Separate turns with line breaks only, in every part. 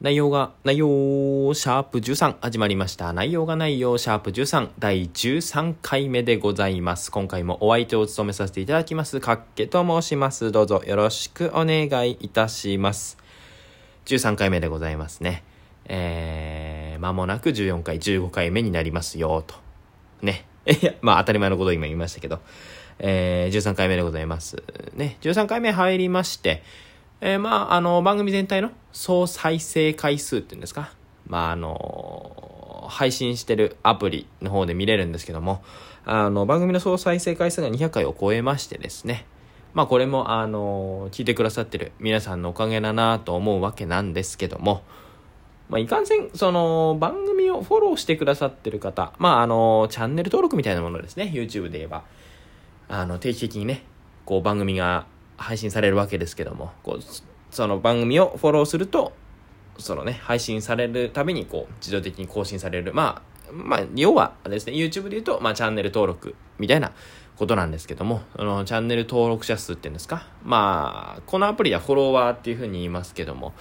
内容が、内容、シャープ13始まりました。内容が内容、シャープ13第13回目でございます。今回もお相手を務めさせていただきます、かっけと申します。どうぞよろしくお願いいたします。13回目でございますね。えー、間もなく14回、15回目になりますよ、と。ね。いや、まあ当たり前のことを今言いましたけど、えー、13回目でございます。ね。13回目入りまして、えー、まあ、あの、番組全体の総再生回数っていうんですか。まあ、あの、配信してるアプリの方で見れるんですけども、あの、番組の総再生回数が200回を超えましてですね。まあ、これも、あの、聞いてくださってる皆さんのおかげだなと思うわけなんですけども、まあ、いかんせん、その、番組をフォローしてくださってる方、まあ、あの、チャンネル登録みたいなものですね。YouTube で言えば。あの、定期的にね、こう、番組が配信されるわけですけども、こう、その番組をフォローすると、そのね、配信されるたびに、こう、自動的に更新される。まあ、まあ、要はですね、YouTube で言うと、まあ、チャンネル登録みたいなことなんですけども、その、チャンネル登録者数っていうんですか？まあ、このアプリはフォロワーっていうふうに言いますけども、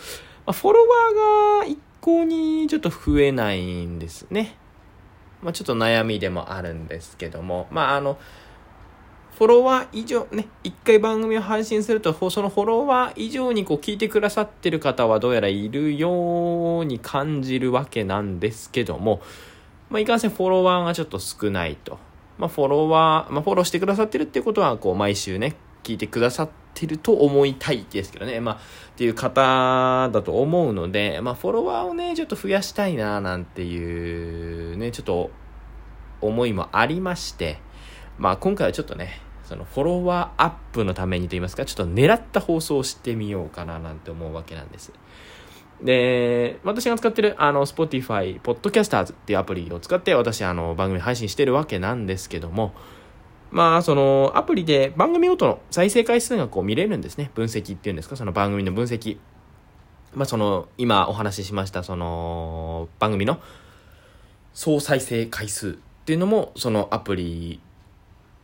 まあ、フォロワーが一向にちょっと増えないんですね。まあ、ちょっと悩みでもあるんですけども、まあ、あの、フォロワー以上、ね、一回番組を配信すると、そのフォロワー以上にこう聞いてくださってる方はどうやらいるように感じるわけなんですけども、まあ、いかんせんフォロワーがちょっと少ないと。まあ、フォロワー、まあ、フォローしてくださってるってことは、こう、毎週ね、聞いてくださってると思いたいですけどね、まあ、っていう方だと思うので、まあ、フォロワーをね、ちょっと増やしたいな、なんていう、ね、ちょっと、思いもありまして、まあ、今回はちょっとね、そのフォロワーアップのためにと言いますか、ちょっと狙った放送をしてみようかななんて思うわけなんです。で、私が使ってるあの Spotify Podcasters っていうアプリを使って私あの番組配信してるわけなんですけども、まあそのアプリで番組ごとの再生回数がこう見れるんですね。分析っていうんですか、その番組の分析。まあその今お話ししましたその番組の総再生回数っていうのもそのアプリ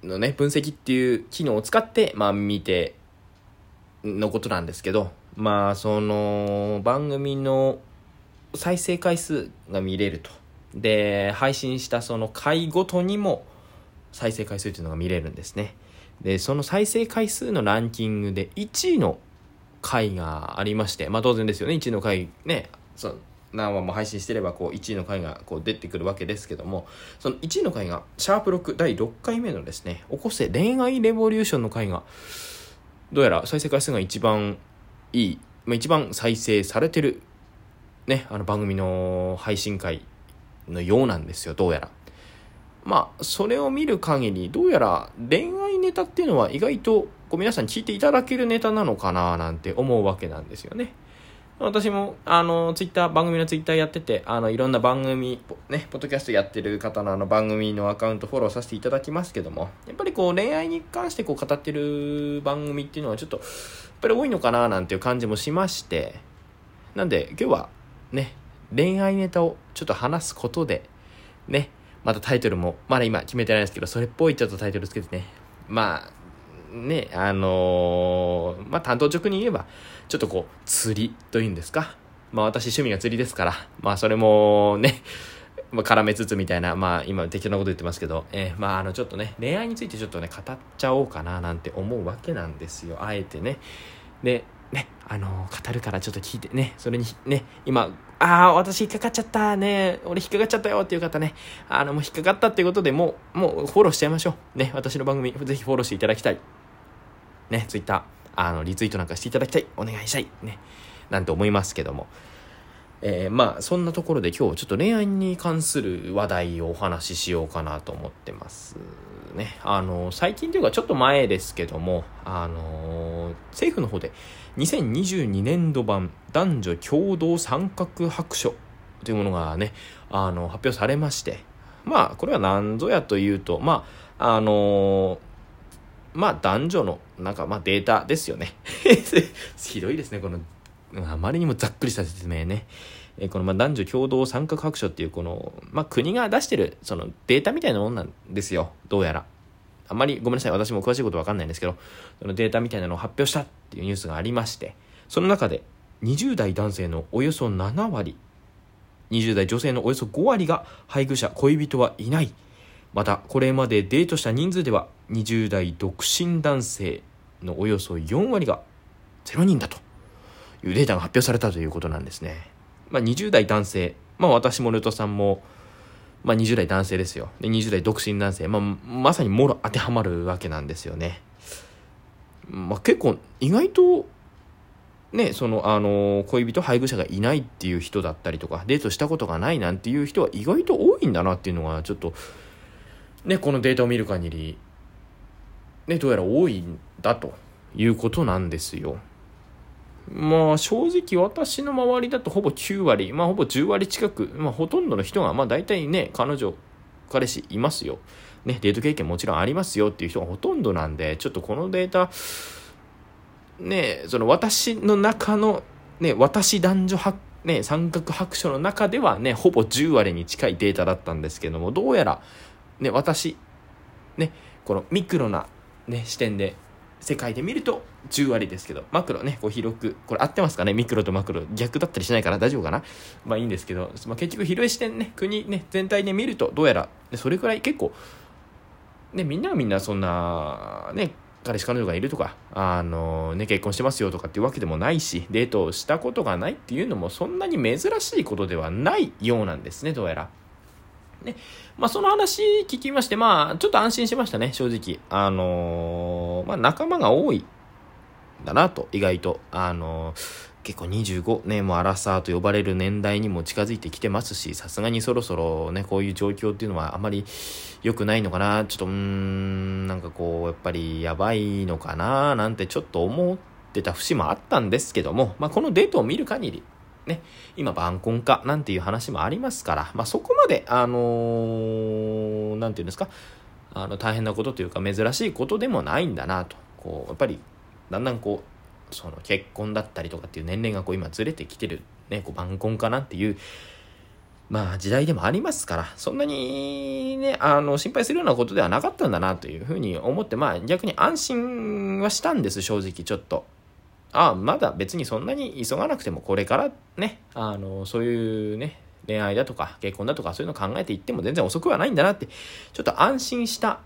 のね、分析っていう機能を使って、まあ見てのことなんですけど、まあその番組の再生回数が見れると。で、配信したその回ごとにも再生回数っていうのが見れるんですね。で、その再生回数のランキングで1位の回がありまして、まあ当然ですよね、1位の回ね、そ何話も配信してればこう1位の回がこう出てくるわけですけどもその1位の回がシャープ6第6回目のですね起こせ恋愛レボリューションの回がどうやら再生回数が一番いい、まあ、一番再生されてるねあの番組の配信回のようなんですよどうやら。まあそれを見る限りどうやら恋愛ネタっていうのは意外とこう皆さん聞いていただけるネタなのかななんて思うわけなんですよね。私も、あの、ツイッター、番組のツイッターやってて、あの、いろんな番組、ね、ポッドキャストやってる方のあの番組のアカウントフォローさせていただきますけども、やっぱりこう、恋愛に関してこう、語ってる番組っていうのはちょっと、やっぱり多いのかななんていう感じもしまして、なんで、今日は、ね、恋愛ネタをちょっと話すことで、ね、またタイトルも、まだ今決めてないですけど、それっぽいちょっとタイトルつけてね、まあ、ね、あのー、まあ、担当直に言えば、ちょっとこう、釣りというんですか。まあ、私趣味が釣りですから、まあ、それもね、まあ、絡めつつみたいな、まあ、今適当なこと言ってますけど、えー、まあ、あの、ちょっとね、恋愛についてちょっとね、語っちゃおうかな、なんて思うわけなんですよ。あえてね。で、ね、あのー、語るからちょっと聞いてね、それにね、今、ああ、私引っかかっちゃったね、俺引っかかっちゃったよっていう方ね、あの、もう引っかかったっていうことでもう、もうフォローしちゃいましょう。ね、私の番組、ぜひフォローしていただきたい。ね、ツイッター、あの、リツイートなんかしていただきたい。お願いしたい。ね。なんて思いますけども。えー、まあ、そんなところで今日ちょっと恋愛に関する話題をお話ししようかなと思ってます。ね。あの、最近というかちょっと前ですけども、あの、政府の方で2022年度版男女共同参画白書というものがね、あの、発表されまして、まあ、これは何ぞやというと、まあ、あのまあ男女のなんかまあデータですよね。ひどいですね、この、あまりにもざっくりした説明ね。えこのま男女共同参画白書っていうこの、まあ国が出してるそのデータみたいなもんなんですよ、どうやら。あんまりごめんなさい、私も詳しいことわかんないんですけど、そのデータみたいなのを発表したっていうニュースがありまして、その中で、20代男性のおよそ7割20代女性のおよそ5割が配偶者恋人はいないまたこれまでデートした人数では20代独身男性のおよそ4割が0人だというデータが発表されたということなんですね、まあ、20代男性まあ私もルトさんもまあ、20代男性ですよ。で20代独身男性、まあ、まさにもろ当てはまるわけなんですよね、まあ、結構意外とね、その、あの、恋人、配偶者がいないっていう人だったりとか、デートしたことがないなんていう人は意外と多いんだなっていうのが、ちょっと、ね、このデータを見る限り、ね、どうやら多いんだということなんですよ。まあ正直私の周りだとほぼ9割、まあほぼ10割近く、まあほとんどの人が、まあ大体ね、彼女、彼氏いますよ。ね、デート経験もちろんありますよっていう人がほとんどなんで、ちょっとこのデータ、ね、その私の中の、ね、私男女白、ね、三角白書の中ではね、ほぼ10割に近いデータだったんですけども、どうやら、ね、私、ね、このミクロな、ね、視点で、世界で見ると10割ですけど、マクロね、こう広く、これ合ってますかね？ミクロとマクロ。逆だったりしないから大丈夫かな？まあいいんですけど、まあ、結局広い視点ね、国ね、全体で見ると、どうやら、それくらい結構、ね、みんながみんなそんな、ね、彼氏彼女がいるとか、あのね、結婚してますよとかっていうわけでもないし、デートをしたことがないっていうのもそんなに珍しいことではないようなんですね、どうやら。ね。まあ、その話聞きまして、まあ、ちょっと安心しましたね、正直。あのー、まあ、仲間が多いだなと、意外と。あのー、結構25年もアラサーと呼ばれる年代にも近づいてきてますし、さすがにそろそろね、こういう状況っていうのはあまり良くないのかな、ちょっと、うーん、なんかこう、やっぱりやばいのかな、なんてちょっと思ってた節もあったんですけども、まあ、このデートを見る限り、ね、今晩婚化なんていう話もありますから、まあ、そこまで、あのー、なんていうんですか、あの、大変なことというか珍しいことでもないんだなと、こう、やっぱり、だんだんこう、その結婚だったりとかっていう年齢がこう今ずれてきてる、ね、こう晩婚かなっていう、まあ時代でもありますから、そんなにね、あの、心配するようなことではなかったんだなというふうに思って、まあ逆に安心はしたんです、正直ちょっと。あ、まだ別にそんなに急がなくてもこれからね、あの、そういうね、恋愛だとか結婚だとかそういうの考えていっても全然遅くはないんだなって、ちょっと安心した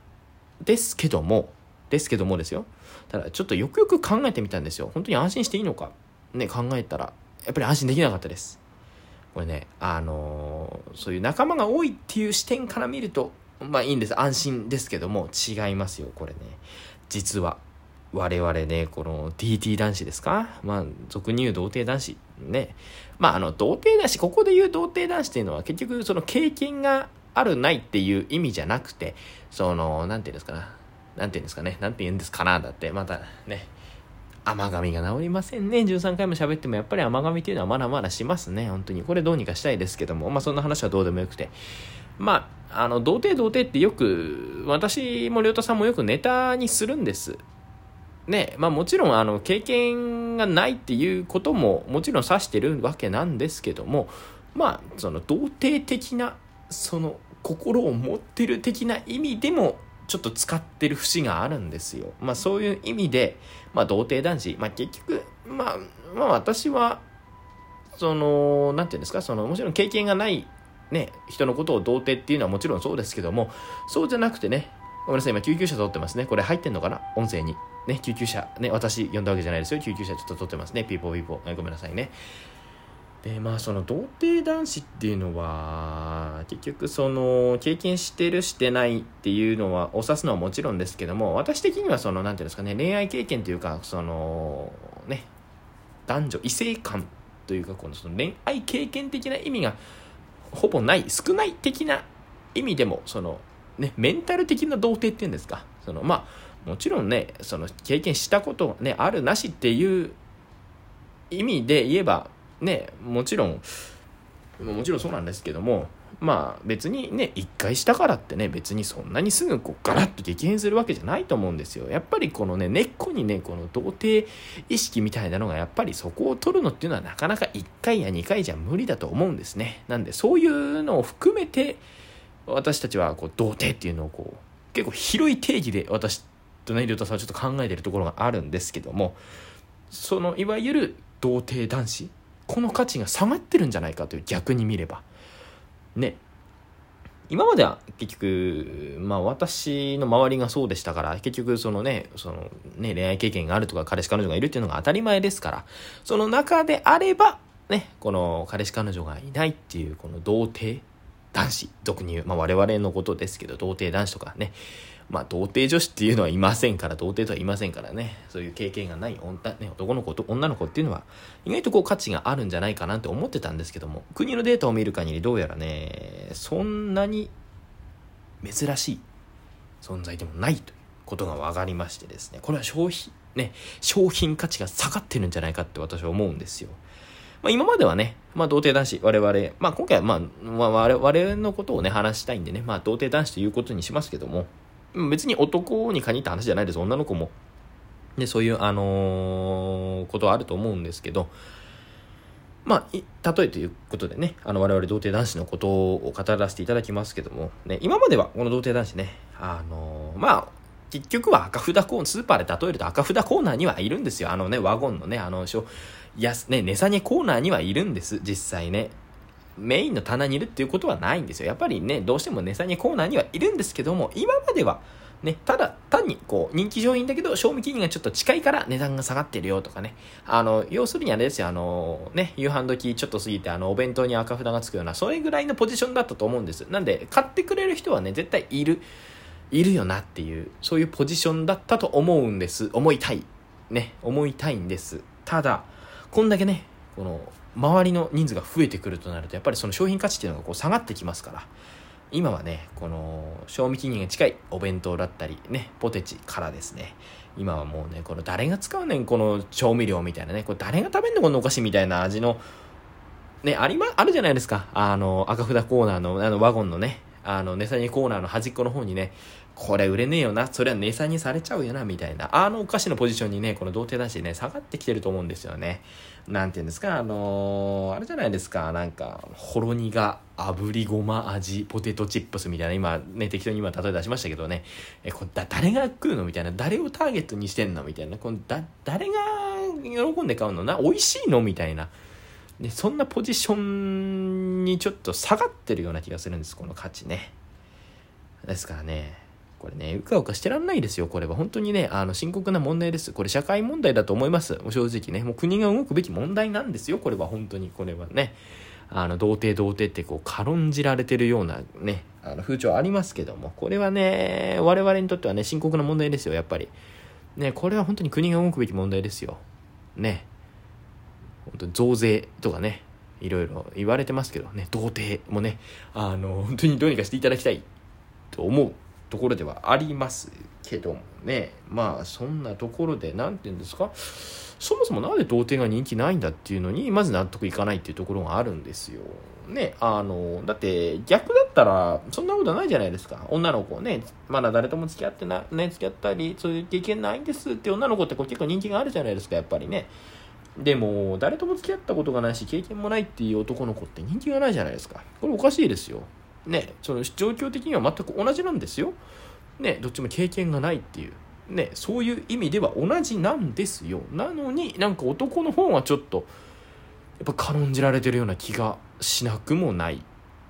ですけども、ですけどもですよ。ただちょっとよくよく考えてみたんですよ。本当に安心していいのかね、考えたら、やっぱり安心できなかったです。これね、あのー、そういう仲間が多いっていう視点から見ると、まあいいんです。安心ですけども、違いますよ、これね。実は、我々ね、この DT 男子ですか？まあ、俗に言う童貞男子。ね。まあ、あの、童貞男子、ここで言う童貞男子っていうのは結局その経験があるないっていう意味じゃなくて、その、なんていうんですかな？なんて言うんですかね？なんて言うんですかな？だって、またね、甘噛みが治りませんね。13回も喋ってもやっぱり甘噛みっていうのはまだまだしますね。本当に。これどうにかしたいですけども、まあそんな話はどうでもよくて。まあ、あの、童貞童貞ってよく、私も良太さんもよくネタにするんです。ね、まあもちろんあの経験がないっていうことももちろん指してるわけなんですけども、まあその童貞的なその心を持ってる的な意味でもちょっと使ってる節があるんですよ。まあそういう意味で、まあ童貞男子、まあ結局、まあ、まあ私は、その、なんていうんですか、その、もちろん経験がないね、人のことを童貞っていうのはもちろんそうですけども、そうじゃなくてね、ごめんなさい、今救急車通ってますね。これ入ってんのかな？音声に。ね、救急車。ね、私呼んだわけじゃないですよ。救急車ちょっと通ってますね。ピーポーピーポー。ごめんなさいね。でまあその童貞男子っていうのは結局その経験してるしてないっていうのはお指すのはもちろんですけども私的にはその何ていうんですかね恋愛経験というかそのね男女異性感というかこのその恋愛経験的な意味がほぼない少ない的な意味でもそのねメンタル的な童貞っていうんですかそのまあもちろんねその経験したことねあるなしっていう意味で言えばね、もちろん、もちろんそうなんですけども、まあ別にね、一回したからってね、別にそんなにすぐこうガラッと激変するわけじゃないと思うんですよ。やっぱりこのね、根っこにね、この童貞意識みたいなのがやっぱりそこを取るのっていうのはなかなか1回や2回じゃ無理だと思うんですね。なんでそういうのを含めて、私たちはこう童貞っていうのをこう、結構広い定義で私とね、りょうたさんはちょっと考えてるところがあるんですけども、そのいわゆる童貞男子この価値が下がってるんじゃないかという逆に見れば。ね。今までは結局、まあ私の周りがそうでしたから、結局そのね、そのね、恋愛経験があるとか彼氏彼女がいるっていうのが当たり前ですから、その中であれば、ね、この彼氏彼女がいないっていうこの童貞男子、俗に言う、まあ我々のことですけど、童貞男子とかね、まあ、童貞女子っていうのはいませんから、童貞とはいませんからね、そういう経験がない女,、ね、男の子と女の子っていうのは、意外とこう価値があるんじゃないかなって思ってたんですけども、国のデータを見る限りどうやらね、そんなに珍しい存在でもないということが分かりましてですね、これは消費、ね、商品価値が下がってるんじゃないかって私は思うんですよ。まあ、今まではね、まあ、童貞男子、我々、まあ、今回は、まあ、まあ、我々のことをね、話したいんでね、まあ、童貞男子ということにしますけども、別に男に限った話じゃないです。女の子も。で、そういう、あのー、ことはあると思うんですけど、まあ、例えということでね、あの、我々童貞男子のことを語らせていただきますけども、ね、今まではこの童貞男子ね、あのー、まあ、結局は赤札コーナー、スーパーで例えると赤札コーナーにはいるんですよ。あのね、ワゴンのね、あの、や、ね、値下げコーナーにはいるんです、実際ね。メインの棚にいるっていうことはないんですよ。やっぱりね、どうしても値下げコーナーにはいるんですけども、今までは、ね、ただ単にこう人気商品だけど賞味期限がちょっと近いから値段が下がってるよとかね。あの、要するにあれですよ、あの、ね、夕飯時ちょっと過ぎてあの、お弁当に赤札がつくような、それぐらいのポジションだったと思うんです。なんで、買ってくれる人はね、絶対いる、いるよなっていう、そういうポジションだったと思うんです。思いたい。ね、思いたいんです。ただ、こんだけね、この、周りの人数が増えてくるとなるとやっぱりその商品価値っていうのがこう下がってきますから今はねこの賞味期限が近いお弁当だったりねポテチからですね今はもうねこの誰が使うねんこの調味料みたいなねこれ誰が食べんのこのお菓子みたいな味のねありまあるじゃないですか。あの赤札コーナーのあのワゴンのねあの値下げコーナーの端っこの方にねこれ売れねえよな、それは値下げされちゃうよな、みたいな、あのお菓子のポジションにね、この童貞男子ね、下がってきてると思うんですよね。なんて言うんですか、あのー、あれじゃないですか、なんか、ほろ苦、炙りごま味、ポテトチップスみたいな、今、ね、適当に今例え出しましたけどね、え、これだ、誰が食うのみたいな、誰をターゲットにしてんのみたいな、このだ、誰が喜んで買うの？な、美味しいの？みたいな。で、そんなポジションにちょっと下がってるような気がするんです、この価値ね。ですからね、これね、うかうかしてらんないですよ、これは。本当にね、あの、深刻な問題です。これ社会問題だと思います。もう正直ね。もう国が動くべき問題なんですよ、これは本当に。これはね。あの、童貞童貞ってこう、軽んじられてるようなね、あの、風潮ありますけども、これはね、我々にとってはね、深刻な問題ですよ、やっぱり。ね、これは本当に国が動くべき問題ですよ。ね。本当に増税とかね、いろいろ言われてますけどね、童貞もね、あの、本当にどうにかしていただきたいと思うところではありますけどもねまあそんなところで何て言うんですか？そもそもなんで童貞が人気ないんだっていうのにまず納得いかないっていうところがあるんですよ。ね、あの、だって逆だったらそんなことないじゃないですか。女の子ね、まだ誰とも付き合ってな、ね、付き合ったり、そういう経験ないんですって女の子ってこう結構人気があるじゃないですか、やっぱりね。でも、誰とも付き合ったことがないし、経験もないっていう男の子って人気がないじゃないですか。これおかしいですよ。ね、その状況的には全く同じなんですよ。ね、どっちも経験がないっていう。ね、そういう意味では同じなんですよ。なのになんか男の方がちょっと、やっぱ軽んじられてるような気がしなくもない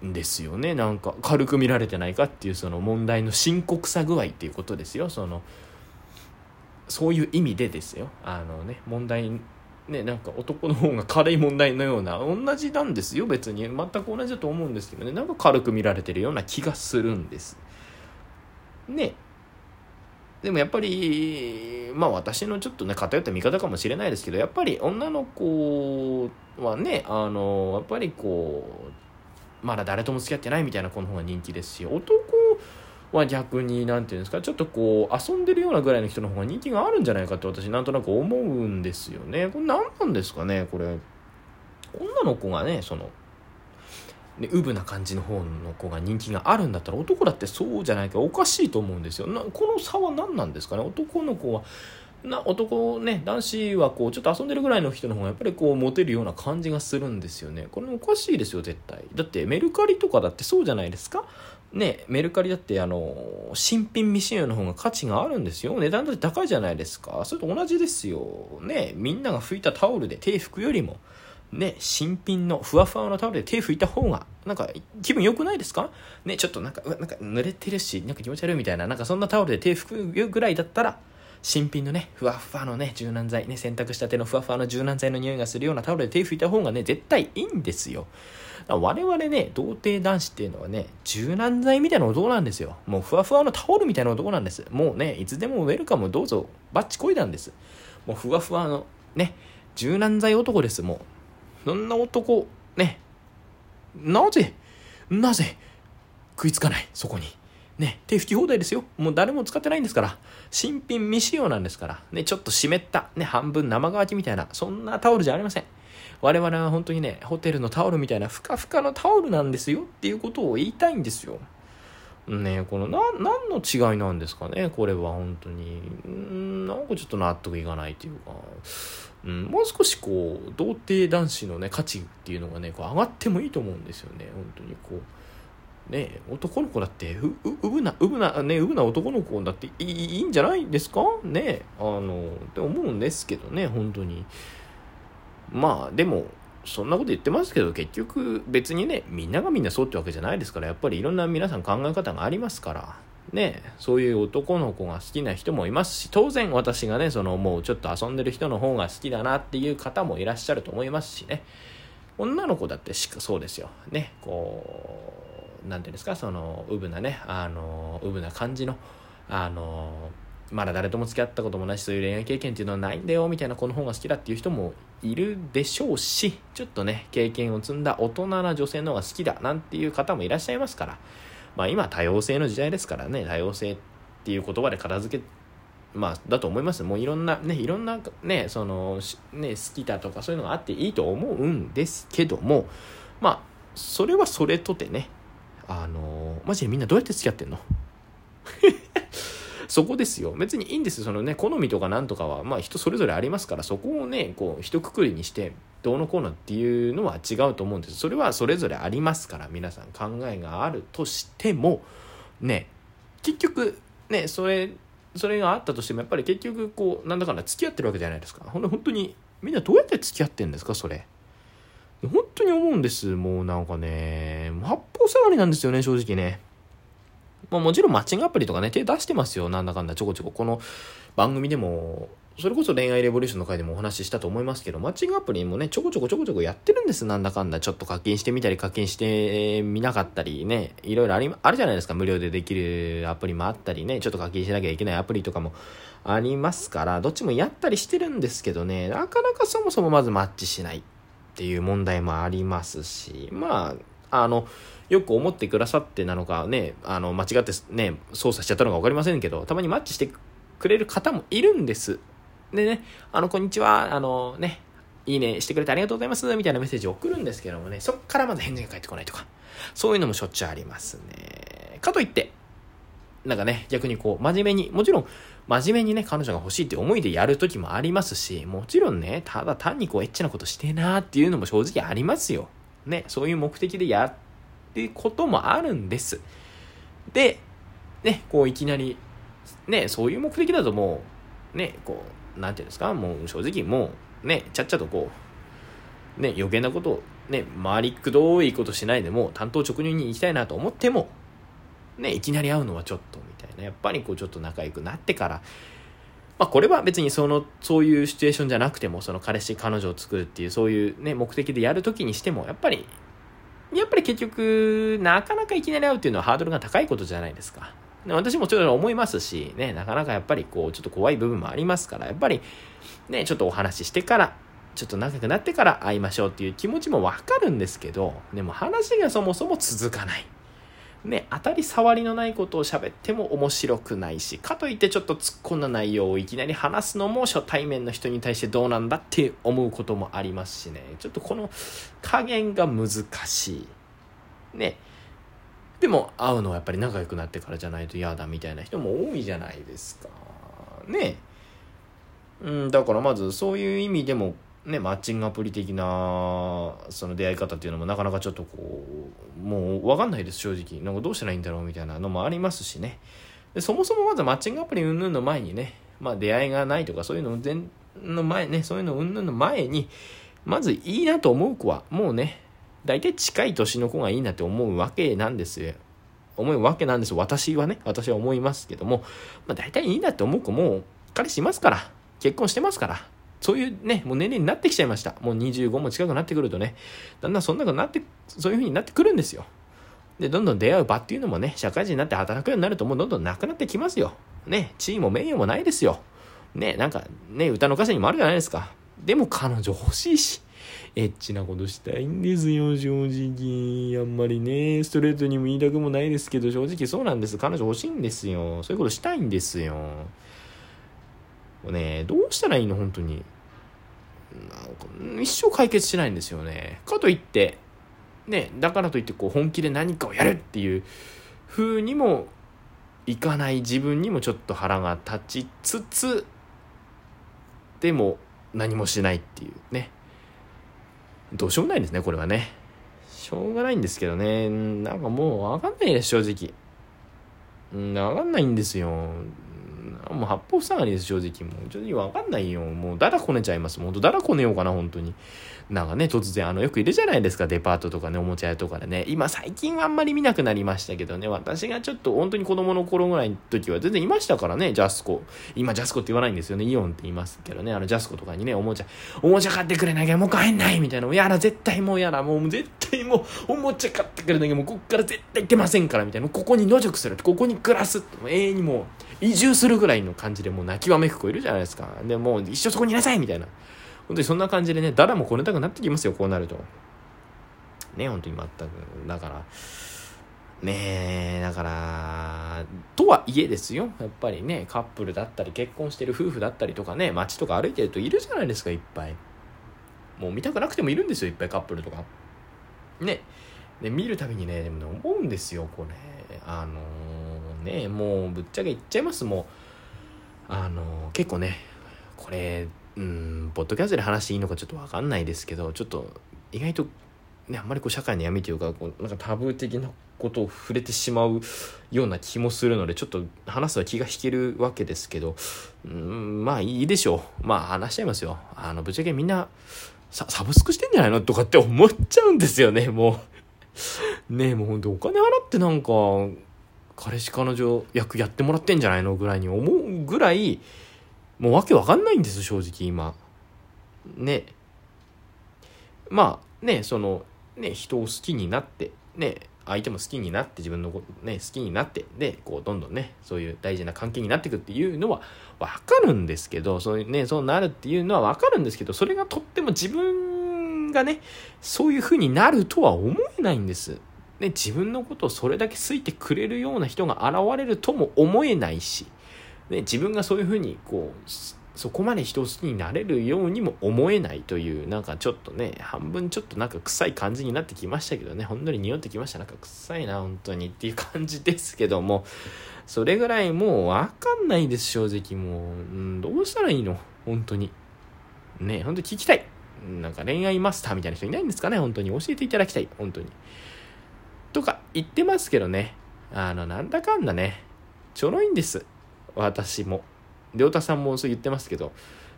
んですよね。なんか軽く見られてないかっていうその問題の深刻さ具合っていうことですよ。その、そういう意味でですよ。あのね、問題ね、なんか男の方が軽い問題のような同じなんですよ別に。全く同じだと思うんですけどね。なんか軽く見られてるような気がするんです。ね。でもやっぱりまあ私のちょっとね偏った見方かもしれないですけどやっぱり女の子はねあのやっぱりこうまだ誰とも付き合ってないみたいな子の方が人気ですし男は逆に、なんていうんですか、ちょっとこう、遊んでるようなぐらいの人の方が人気があるんじゃないかって私なんとなく思うんですよね。これ何なんですかね、これ。女の子がね、その、ね、ウブな感じの方の子が人気があるんだったら男だってそうじゃないかおかしいと思うんですよ。なこの差は何なんですかね？男の子はな男ね男子はこうちょっと遊んでるぐらいの人の方がやっぱりこうモテるような感じがするんですよね。これおかしいですよ絶対。だってメルカリとかだってそうじゃないですか？ね、メルカリだってあの新品未使用の方が価値があるんですよ。値段だって高いじゃないですか。それと同じですよ。ねみんなが拭いたタオルで手拭くよりもね、新品のふわふわのタオルで手拭いた方が、なんか気分良くないですか？ね、ちょっとなんか、なんか濡れてるし、なんか気持ち悪いみたいな、なんかそんなタオルで手拭くぐらいだったら、新品のね、ふわふわのね、柔軟剤、ね、洗濯したてのふわふわの柔軟剤の匂いがするようなタオルで手拭いた方がね、絶対いいんですよ。我々ね、童貞男子っていうのはね、柔軟剤みたいな男なんですよ。もうふわふわのタオルみたいな男なんです。もうね、いつでもウェルカムどうぞ、バッチこいだんです。もうふわふわの、ね、柔軟剤男です、もう。そんな男、ね、なぜ、なぜ、食いつかない、そこに。ね、手拭き放題ですよ。もう誰も使ってないんですから。新品未使用なんですから。ね、ちょっと湿った、ね、半分生乾きみたいな、そんなタオルじゃありません。我々は本当にね、ホテルのタオルみたいなふかふかのタオルなんですよっていうことを言いたいんですよ。ねこのな何の違いなんですかねこれは本当に。んなんかちょっと納得いかないというか、うん、もう少しこう童貞男子のね価値っていうのがねこう上がってもいいと思うんですよね本当にこう。ね男の子だってううぶなうぶなねうぶな男の子だっていいいいんじゃないですか？ねあのって思うんですけどね本当に。まあでもそんなこと言ってますけど結局別にねみんながみんなそうってわけじゃないですからやっぱりいろんな皆さん考え方がありますから。ねそういう男の子が好きな人もいますし当然私がねそのもうちょっと遊んでる人の方が好きだなっていう方もいらっしゃると思いますしね。女の子だってしかそうですよ。ねこう何て言うんですかそのうぶなねあのうぶな感じのあのまだ誰とも付き合ったこともないしそういう恋愛経験っていうのはないんだよみたいな子の方が好きだっていう人もいるでしょうしちょっとね経験を積んだ大人な女性の方が好きだなんていう方もいらっしゃいますから。まあ今多様性の時代ですからね多様性っていう言葉で片付けまあだと思います。もういろんなねいろんなねそのね好きだとかそういうのがあっていいと思うんですけどもまあそれはそれとてねあのマジでみんなどうやって付き合ってんの？そこですよ。別にいいんです。そのね、好みとかなんとかは、まあ人それぞれありますから、そこをね、こう、一括りにして、どうのこうのっていうのは違うと思うんです。それはそれぞれありますから、皆さん考えがあるとしても、ね、結局、ね、それ、それがあったとしても、やっぱり結局、こう、なんだかんだ付き合ってるわけじゃないですか。ほんで、本当に、みんなどうやって付き合ってんですか、それ。本当に思うんです。もうなんかね、八方下がりなんですよね、正直ね。まあ、もちろんマッチングアプリとかね、手出してますよ。なんだかんだちょこちょこ。この番組でも、それこそ恋愛レボリューションの回でもお話ししたと思いますけど、マッチングアプリもね、ちょこちょこちょこちょこやってるんです。なんだかんだ。ちょっと課金してみたり、課金してみなかったりね、いろいろあり、あるじゃないですか。無料でできるアプリもあったりね、ちょっと課金しなきゃいけないアプリとかもありますから、どっちもやったりしてるんですけどね、なかなかそもそもまずマッチしないっていう問題もありますし、まあ、あの、よく思ってくださってなのかね、あの、間違ってね、操作しちゃったのか分かりませんけど、たまにマッチしてくれる方もいるんです。でね、あの、こんにちは、あのね、いいねしてくれてありがとうございます、みたいなメッセージを送るんですけどもね、そっからまず返事が返ってこないとか、そういうのもしょっちゅうありますね。かといって、なんかね、逆にこう、真面目に、もちろん、真面目にね、彼女が欲しいって思いでやる時もありますし、もちろんね、ただ単にこう、エッチなことしてなーっていうのも正直ありますよ。ね、そういう目的でやっていうこともあるんです。で、ね、こういきなり、ね、そういう目的だともう、ね、こう、なんていうんですか、もう正直もう、ね、ちゃっちゃとこう、ね、余計なことを、ね、回りくどいことしないでも、担当直入に行きたいなと思っても、ね、いきなり会うのはちょっと、みたいな。やっぱりこう、ちょっと仲良くなってから、まあ、これは別にその、そういうシチュエーションじゃなくても、その彼氏、彼女を作るっていう、そういうね、目的でやるときにしても、やっぱり、やっぱり結局、なかなかいきなり会うっていうのはハードルが高いことじゃないですか。私もちょっと思いますし、ね、なかなかやっぱりこう、ちょっと怖い部分もありますから、やっぱり、ね、ちょっとお話ししてから、ちょっと仲良くなってから会いましょうっていう気持ちもわかるんですけど、でも話がそもそも続かない。ね、当たり障りのないことを喋っても面白くないし、かといってちょっと突っ込んだ内容をいきなり話すのも初対面の人に対してどうなんだって思うこともありますしね、ちょっとこの加減が難しい。ね。でも会うのはやっぱり仲良くなってからじゃないと嫌だみたいな人も多いじゃないですか。ね。うん、だからまずそういう意味でもね、マッチングアプリ的なその出会い方っていうのもなかなかちょっとこうもう分かんないです正直。なんかどうしたらいいんだろうみたいなのもありますしね。でそもそもまずマッチングアプリ云々の前にね、まあ、出会いがないとかそういうの前の前ねそういうの云々の前にまずいいなと思う子はもうね大体近い年の子がいいなって思うわけなんですよ。思うわけなんです私はね私は思いますけども、まあ、大体いいなって思う子もう彼氏いますから結婚してますからそういうね、もう年齢になってきちゃいました。もう25も近くなってくるとね、だんだんそんなことになって、そういう風になってくるんですよ。で、どんどん出会う場っていうのもね、社会人になって働くようになるともうどんどんなくなってきますよ。ね、地位も名誉もないですよ。ね、なんかね、歌の歌詞にもあるじゃないですか。でも彼女欲しいし。エッチなことしたいんですよ、正直。あんまりね、ストレートにも言いたくもないですけど、正直そうなんです。彼女欲しいんですよ。そういうことしたいんですよ。もうね、どうしたらいいの、本当に。一生解決しないんですよね。かといって、ね、だからといってこう本気で何かをやるっていう風にもいかない自分にもちょっと腹が立ちつつ、でも何もしないっていうね。どうしようもないんですね、これはね。しょうがないんですけどね。なんかもうわかんないです、正直。うん、わかんないんですよ。もう八方塞がりです、正直。もう、ちょっとわかんないよ。もう、だらこねちゃいます。もう、だらこねようかな、本当に。なんかね、突然、あの、よくいるじゃないですか、デパートとかね、おもちゃ屋とかでね。今、最近はあんまり見なくなりましたけどね、私がちょっと、本当に子供の頃ぐらいの時は全然いましたからね、ジャスコ。今、ジャスコって言わないんですよね、イオンって言いますけどね、あの、ジャスコとかにね、おもちゃ、おもちゃ買ってくれなきゃもう帰んないみたいな。もうやだ、絶対もうやだ、もう絶対もう、おもちゃ買ってくれなきゃもうこっから絶対行けませんから、みたいな。ここに野宿する、ここに暮らす、永遠にもう、移住するぐらいの感じでもう泣きわめく子いるじゃないですか。で、もう一生そこにいなさいみたいな。本当にそんな感じでね、誰もこねたくなってきますよ、こうなると。ね、本当に全く。だから、ねえ、だから、とはいえですよ。やっぱりね、カップルだったり、結婚してる夫婦だったりとかね、街とか歩いてるといるじゃないですか、いっぱい。もう見たくなくてもいるんですよ、いっぱいカップルとか。ね。で、見るたびにね、でもね、思うんですよ、これ。あのねもうぶっちゃけ言っちゃいますもうあの結構ねこれうんポッドキャストで話していいのかちょっと分かんないですけどちょっと意外とねあんまりこう社会の闇というかこうなんかタブー的なことを触れてしまうような気もするのでちょっと話すは気が引けるわけですけどうんまあいいでしょう。まあ話しちゃいますよあのぶっちゃけみんなサブスクしてんじゃないのとかって思っちゃうんですよね もう。ねえもうほんとお金払ってなんか彼氏彼女役やってもらってんじゃないのぐらいに思うぐらいもうわけわかんないんです正直今。ね。まあねそのね人を好きになってね相手も好きになって自分のことね好きになってでこうどんどんねそういう大事な関係になっていくっていうのはわかるんですけどそうねそうなるっていうのはわかるんですけどそれがとっても自分がねそういう風になるとは思えないんです。ね、自分のことをそれだけ好いてくれるような人が現れるとも思えないし、ね、自分がそういうふうにこうそこまで人を好きになれるようにも思えないというなんかちょっとね半分ちょっとなんか臭い感じになってきましたけどね本当に匂ってきました。なんか臭いな本当にっていう感じですけどもそれぐらいもう分かんないです正直もう、うん、どうしたらいいの？本当に。ね本当に聞きたい。なんか恋愛マスターみたいな人いないんですかね？本当に。教えていただきたい。本当に。とか言ってますけどね、あの、なんだかんだね、ちょろいんです。私も。りょうたさんもそう言ってますけど、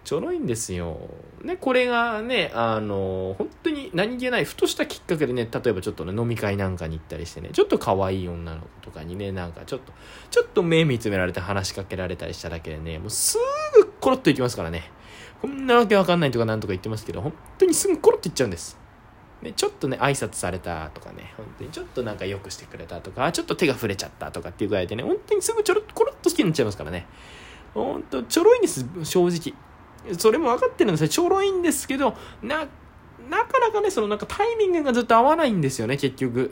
ちょろいんですよ。ね、これがね、あの、本当に何気ないふとしたきっかけでね、例えばちょっとね、飲み会なんかに行ったりしてね、ちょっと可愛い女の子とかにね、なんかちょっと、ちょっと目見つめられて話しかけられたりしただけでね、もうすぐコロッといきますからね。こんなわけわかんないとかなんとか言ってますけど、本当にすぐコロッといっちゃうんです。ね、ちょっとね、挨拶されたとかね、本当にちょっとなんか良くしてくれたとか、ちょっと手が触れちゃったとかっていうぐらいでね、本当にすぐちょろっとコロッと好きになっちゃいますからね。本当ちょろいんです、正直。それも分かってるんですよ。ちょろいんですけど、な、なかなかね、そのなんかタイミングがずっと合わないんですよね、結局。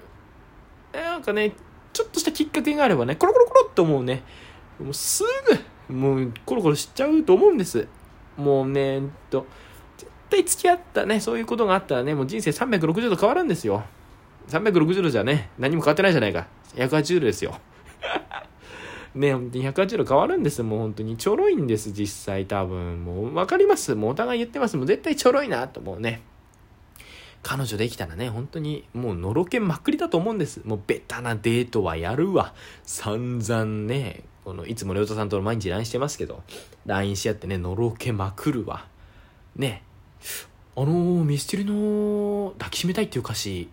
なんかね、ちょっとしたきっかけがあればね、コロコロコロっと思うね、もうすぐ、もうコロコロしちゃうと思うんです。もうね、えっと、対付き合ったね、そういうことがあったらね、もう人生360度変わるんですよ。360度じゃね、何も変わってないじゃないか。180度ですよ。ね、180度変わるんです。もう本当にちょろいんです、実際多分。もう分かります。もうお互い言ってます。もう絶対ちょろいなと思うね。彼女できたらね、本当にもうのろけまくりだと思うんです。もうベタなデートはやるわ。散々ね、このいつも亮太さんと毎日 LINE してますけど、LINE し合ってね、のろけまくるわ。ね。あのー、ミスチルの抱きしめたいっていう歌詞、やっ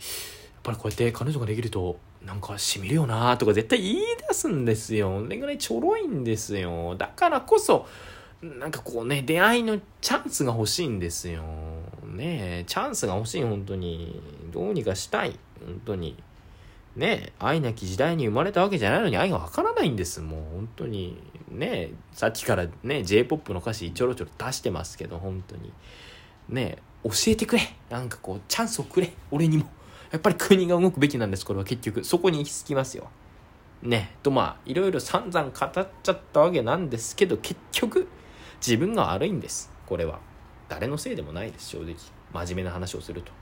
ぱりこうやって彼女ができると、なんかしみるよなとか絶対言い出すんですよ。それぐらいちょろいんですよ。だからこそ、なんかこうね、出会いのチャンスが欲しいんですよ。ねえチャンスが欲しい、本当に。どうにかしたい。本当に。ねえ愛なき時代に生まれたわけじゃないのに愛がわからないんです。もう本当に。ねえさっきからね、J-POP の歌詞ちょろちょろ出してますけど、本当に。ねえ教えてくれ。なんかこう、チャンスをくれ。俺にも。やっぱり国が動くべきなんです、これは結局。そこに行き着きますよ。ね。とまあ、いろいろ散々語っちゃったわけなんですけど、結局、自分が悪いんです。これは。誰のせいでもないです、正直。真面目な話をすると。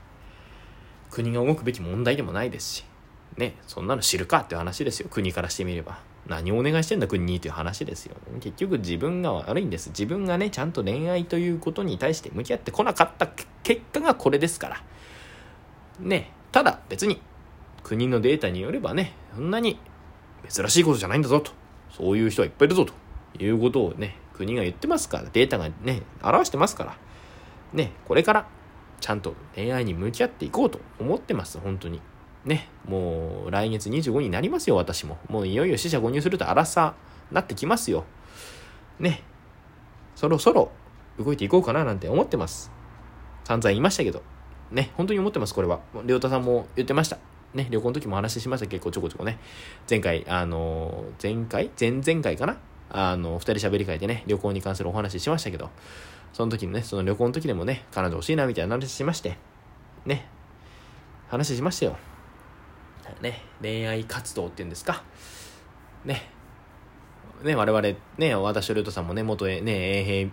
国が動くべき問題でもないですし。ね、そんなの知るかっていう話ですよ。国からしてみれば。何をお願いしてんだ国にっていう話ですよ。結局自分が悪いんです。自分がね、ちゃんと恋愛ということに対して向き合ってこなかった結果がこれですから。ね、ただ別に国のデータによればね、そんなに珍しいことじゃないんだぞと。そういう人はいっぱいいるぞということをね、国が言ってますから、データがね、表してますから、ね、これからちゃんと恋愛に向き合っていこうと思ってます、本当に。ね、もう来月25になりますよ、私も。もういよいよ死者誤入すると荒さなってきますよ。ね、そろそろ動いていこうかななんて思ってます。散々言いましたけど、ね、本当に思ってます、これは。りょうたさんも言ってました。ね、旅行の時も話しました、結構ちょこちょこね。前回、あの前回？前々回かな？あの、二人喋り会でね、旅行に関するお話しましたけど、その時のね、その旅行の時でもね、彼女欲しいなみたいな話しまして、ね、話しましたよ。ね、恋愛活動っていうんですか？ね、ね、我々、ね、私とルートさんもね、元、ね、ね、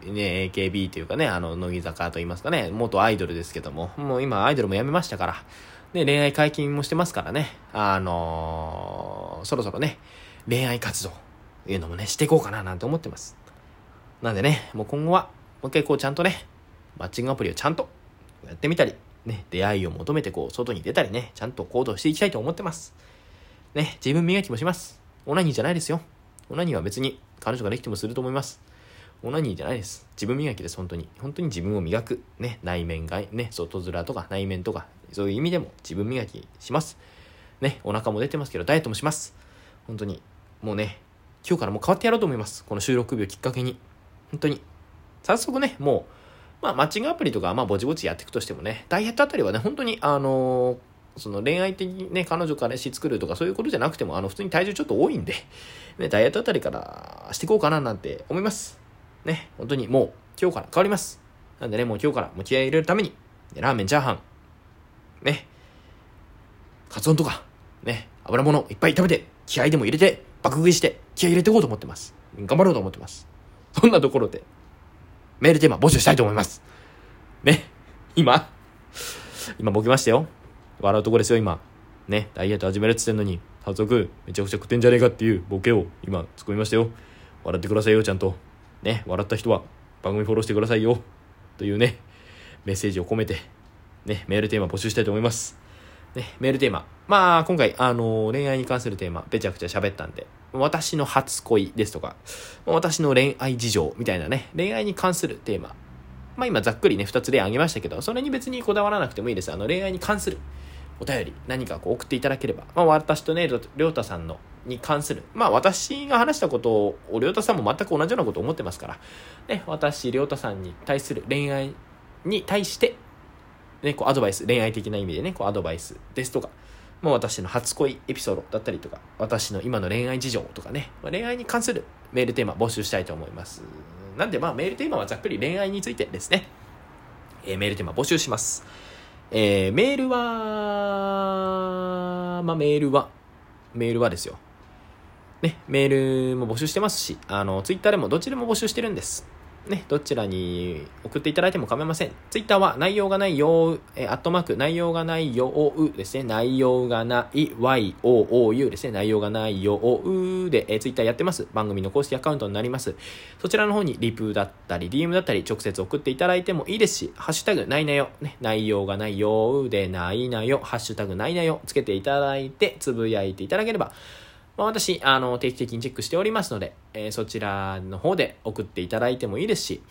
AKB というかね、あの、乃木坂と言いますかね、元アイドルですけども、もう今アイドルも辞めましたから、ね、恋愛解禁もしてますからね、あのー、そろそろね、恋愛活動、いうのもね、していこうかななんて思ってます。なんでね、もう今後は、もう一回こうちゃんとね、マッチングアプリをちゃんとやってみたり、ね、出会いを求めてこう、外に出たりね、ちゃんと行動していきたいと思ってます。ね、自分磨きもします。オナニーじゃないですよ。オナニーは別に彼女ができてもすると思います。オナニーじゃないです。自分磨きです、本当に。本当に自分を磨く。ね、内面外、ね、外面とか内面とか、そういう意味でも自分磨きします。ね、お腹も出てますけど、ダイエットもします。本当に、もうね、今日からもう変わってやろうと思います。この収録日をきっかけに。本当に。早速ね、もう、まあ、マッチングアプリとか、まあ、ぼちぼちやっていくとしてもね、ダイエットあたりはね、本当に、あのー、その恋愛的にね、彼女からし作るとかそういうことじゃなくても、あの、普通に体重ちょっと多いんで、ね、ダイエットあたりからしていこうかななんて思います。ね、本当にもう、今日から変わります。なんでね、もう今日からも気合い入れるために、ラーメン、チャーハン、ね、カツ丼とか、ね、油物いっぱい食べて、気合でも入れて、爆食いして気合入れていこうと思ってます。頑張ろうと思ってます。そんなところで、メールテーマ募集したいと思います。ね。今、今ボケましたよ。笑うとこですよ、今。ね。ダイエット始めるって言ってんのに、早速、めちゃくちゃ食ってんじゃねえかっていうボケを今、突っ込みましたよ。笑ってくださいよ、ちゃんと。ね。笑った人は、番組フォローしてくださいよ。というね、メッセージを込めて、ね、メールテーマ募集したいと思います。ね、メールテーマ。まあ、今回、あの、恋愛に関するテーマ、べちゃくちゃ喋ったんで、私の初恋ですとか、私の恋愛事情みたいなね、恋愛に関するテーマ。まあ今ざっくりね、二つ例挙げましたけど、それに別にこだわらなくてもいいです。あの、恋愛に関するお便り、何かこう送っていただければ、まあ私とね、りょうたさんのに関する、まあ私が話したことを、りょうたさんも全く同じようなことを思ってますから、ね、私、りょうたさんに対する恋愛に対してね、こうアドバイス、恋愛的な意味でね、こうアドバイスですとか、もう私の初恋エピソードだったりとか、私の今の恋愛事情とかね、まあ、恋愛に関するメールテーマ募集したいと思います。なんでまあメールテーマはざっくり恋愛についてですね、えー、メールテーマ募集します。えー、メールは、まあメールは、メールはですよ。ね、メールも募集してますし、あの、ツイッターでもどっちでも募集してるんです。ね、どちらに送っていただいても構いません。ツイッターは内容がないよう、えアットマーク、内容がないようですね。内容がない、YOOU ですね。内容がないようで、えツイッターやってます。番組の公式アカウントになります。そちらの方にリプだったり、DM だったり、直接送っていただいてもいいですし、ハッシュタグ、ないなよ、ね、内容がないようで、ないなよ、ハッシュタグ、ないなよ、つけていただいて、つぶやいていただければ、まあ、私、あの、定期的にチェックしておりますので、えー、そちらの方で送っていただいてもいいですし、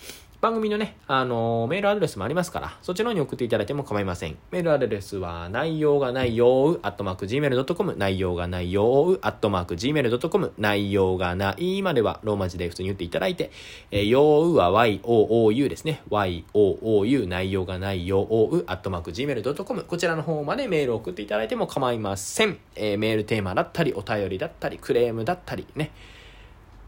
番組のね、あのー、メールアドレスもありますから、そちらに送っていただいても構いません。メールアドレスは、内容がないよう、アットマーク gmail.com、内容がないよう、アットマーク gmail.com、内容がないまでは、ローマ字で普通に言っていただいて、えー、ようは you ですね。yoou、内容がないよう、アットマーク gmail.com、こちらの方までメールを送っていただいても構いません。えー、メールテーマだったり、お便りだったり、クレームだったり、ね。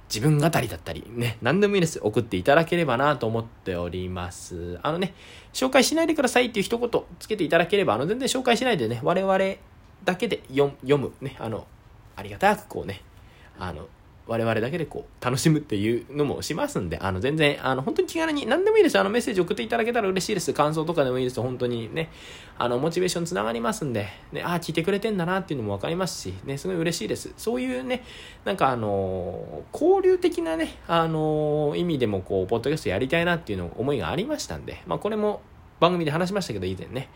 自分語りだったりね、何でもいいです。送っていただければなと思っております。あのね、紹介しないでくださいっていう一言つけていただければ、あの、全然紹介しないでね、我々だけで読む、ね、あの、ありがたくこうね、あの、我々だけでこう、楽しむっていうのもしますんで、あの、全然、あの、本当に気軽に、何でもいいです。あの、メッセージ送っていただけたら嬉しいです。感想とかでもいいです。本当にね、あの、モチベーションつながりますんで、ね、ああ、聞いてくれてんだなっていうのもわかりますし、ね、すごい嬉しいです。そういうね、なんかあの、交流的なね、あの、意味でもこう、ポッドキャストやりたいなっていうの思いがありましたんで、まあ、これも番組で話しましたけど、以前ね、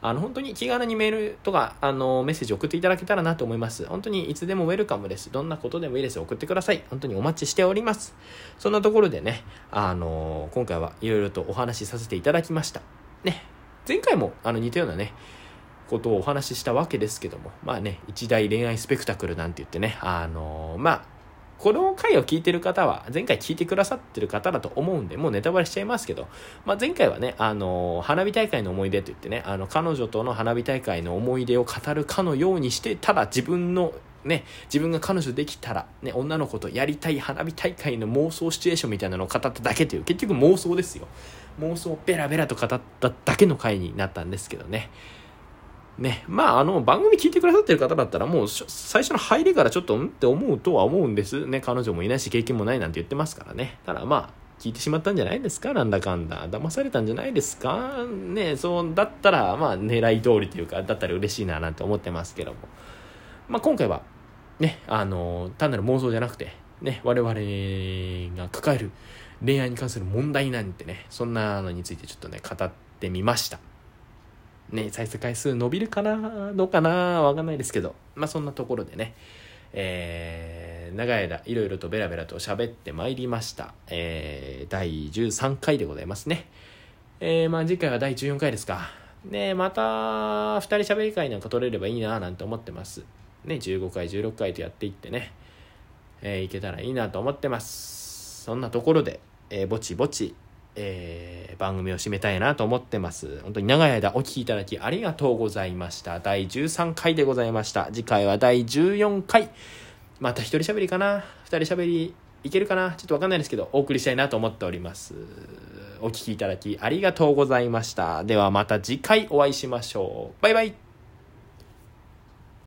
あの、本当に気軽にメールとか、あの、メッセージ送っていただけたらなと思います。本当にいつでもウェルカムです。どんなことでもいいです。送ってください。本当にお待ちしております。そんなところでね、あの、今回はいろいろとお話しさせていただきました。ね、前回もあの似たようなね、ことをお話ししたわけですけども、まあね、一大恋愛スペクタクルなんて言ってね、あの、まあ、この回を聞いてる方は、前回聞いてくださってる方だと思うんで、もうネタバレしちゃいますけど、まあ、前回はね、あの、花火大会の思い出と言ってね、あの、彼女との花火大会の思い出を語るかのようにして、ただ自分のね、自分が彼女できたら、ね、女の子とやりたい花火大会の妄想シチュエーションみたいなのを語っただけという、結局妄想ですよ。妄想をベラベラと語っただけの回になったんですけどね。ね、まあ、あの、番組聞いてくださってる方だったら、もう、最初の入りからちょっと、んって思うとは思うんです。ね、彼女もいないし、経験もないなんて言ってますからね。ただ、まあ、聞いてしまったんじゃないですか？なんだかんだ。騙されたんじゃないですか？ね、そうだったら、まあ、狙い通りというか、だったら嬉しいななんて思ってますけども。まあ、今回は、ね、あの、単なる妄想じゃなくて、ね、我々が抱える恋愛に関する問題なんてね、そんなのについてちょっとね、語ってみました。ね、再生回数伸びるかなどうかなわかんないですけど、まあそんなところでね、えー、長い間いろいろとベラベラと喋ってまいりました。えー、第13回でございますね。えー、まあ次回は第14回ですか。ね、また2人喋り会なんか取れればいいななんて思ってます。ね、15回、16回とやっていってね、えー、いけたらいいなと思ってます。そんなところで、えー、ぼちぼちえー、番組を締めたいなと思ってます。本当に長い間お聴きいただきありがとうございました。第13回でございました。次回は第14回。また一人喋りかな二人喋りいけるかなちょっとわかんないですけど、お送りしたいなと思っております。お聴きいただきありがとうございました。ではまた次回お会いしましょう。バイバイ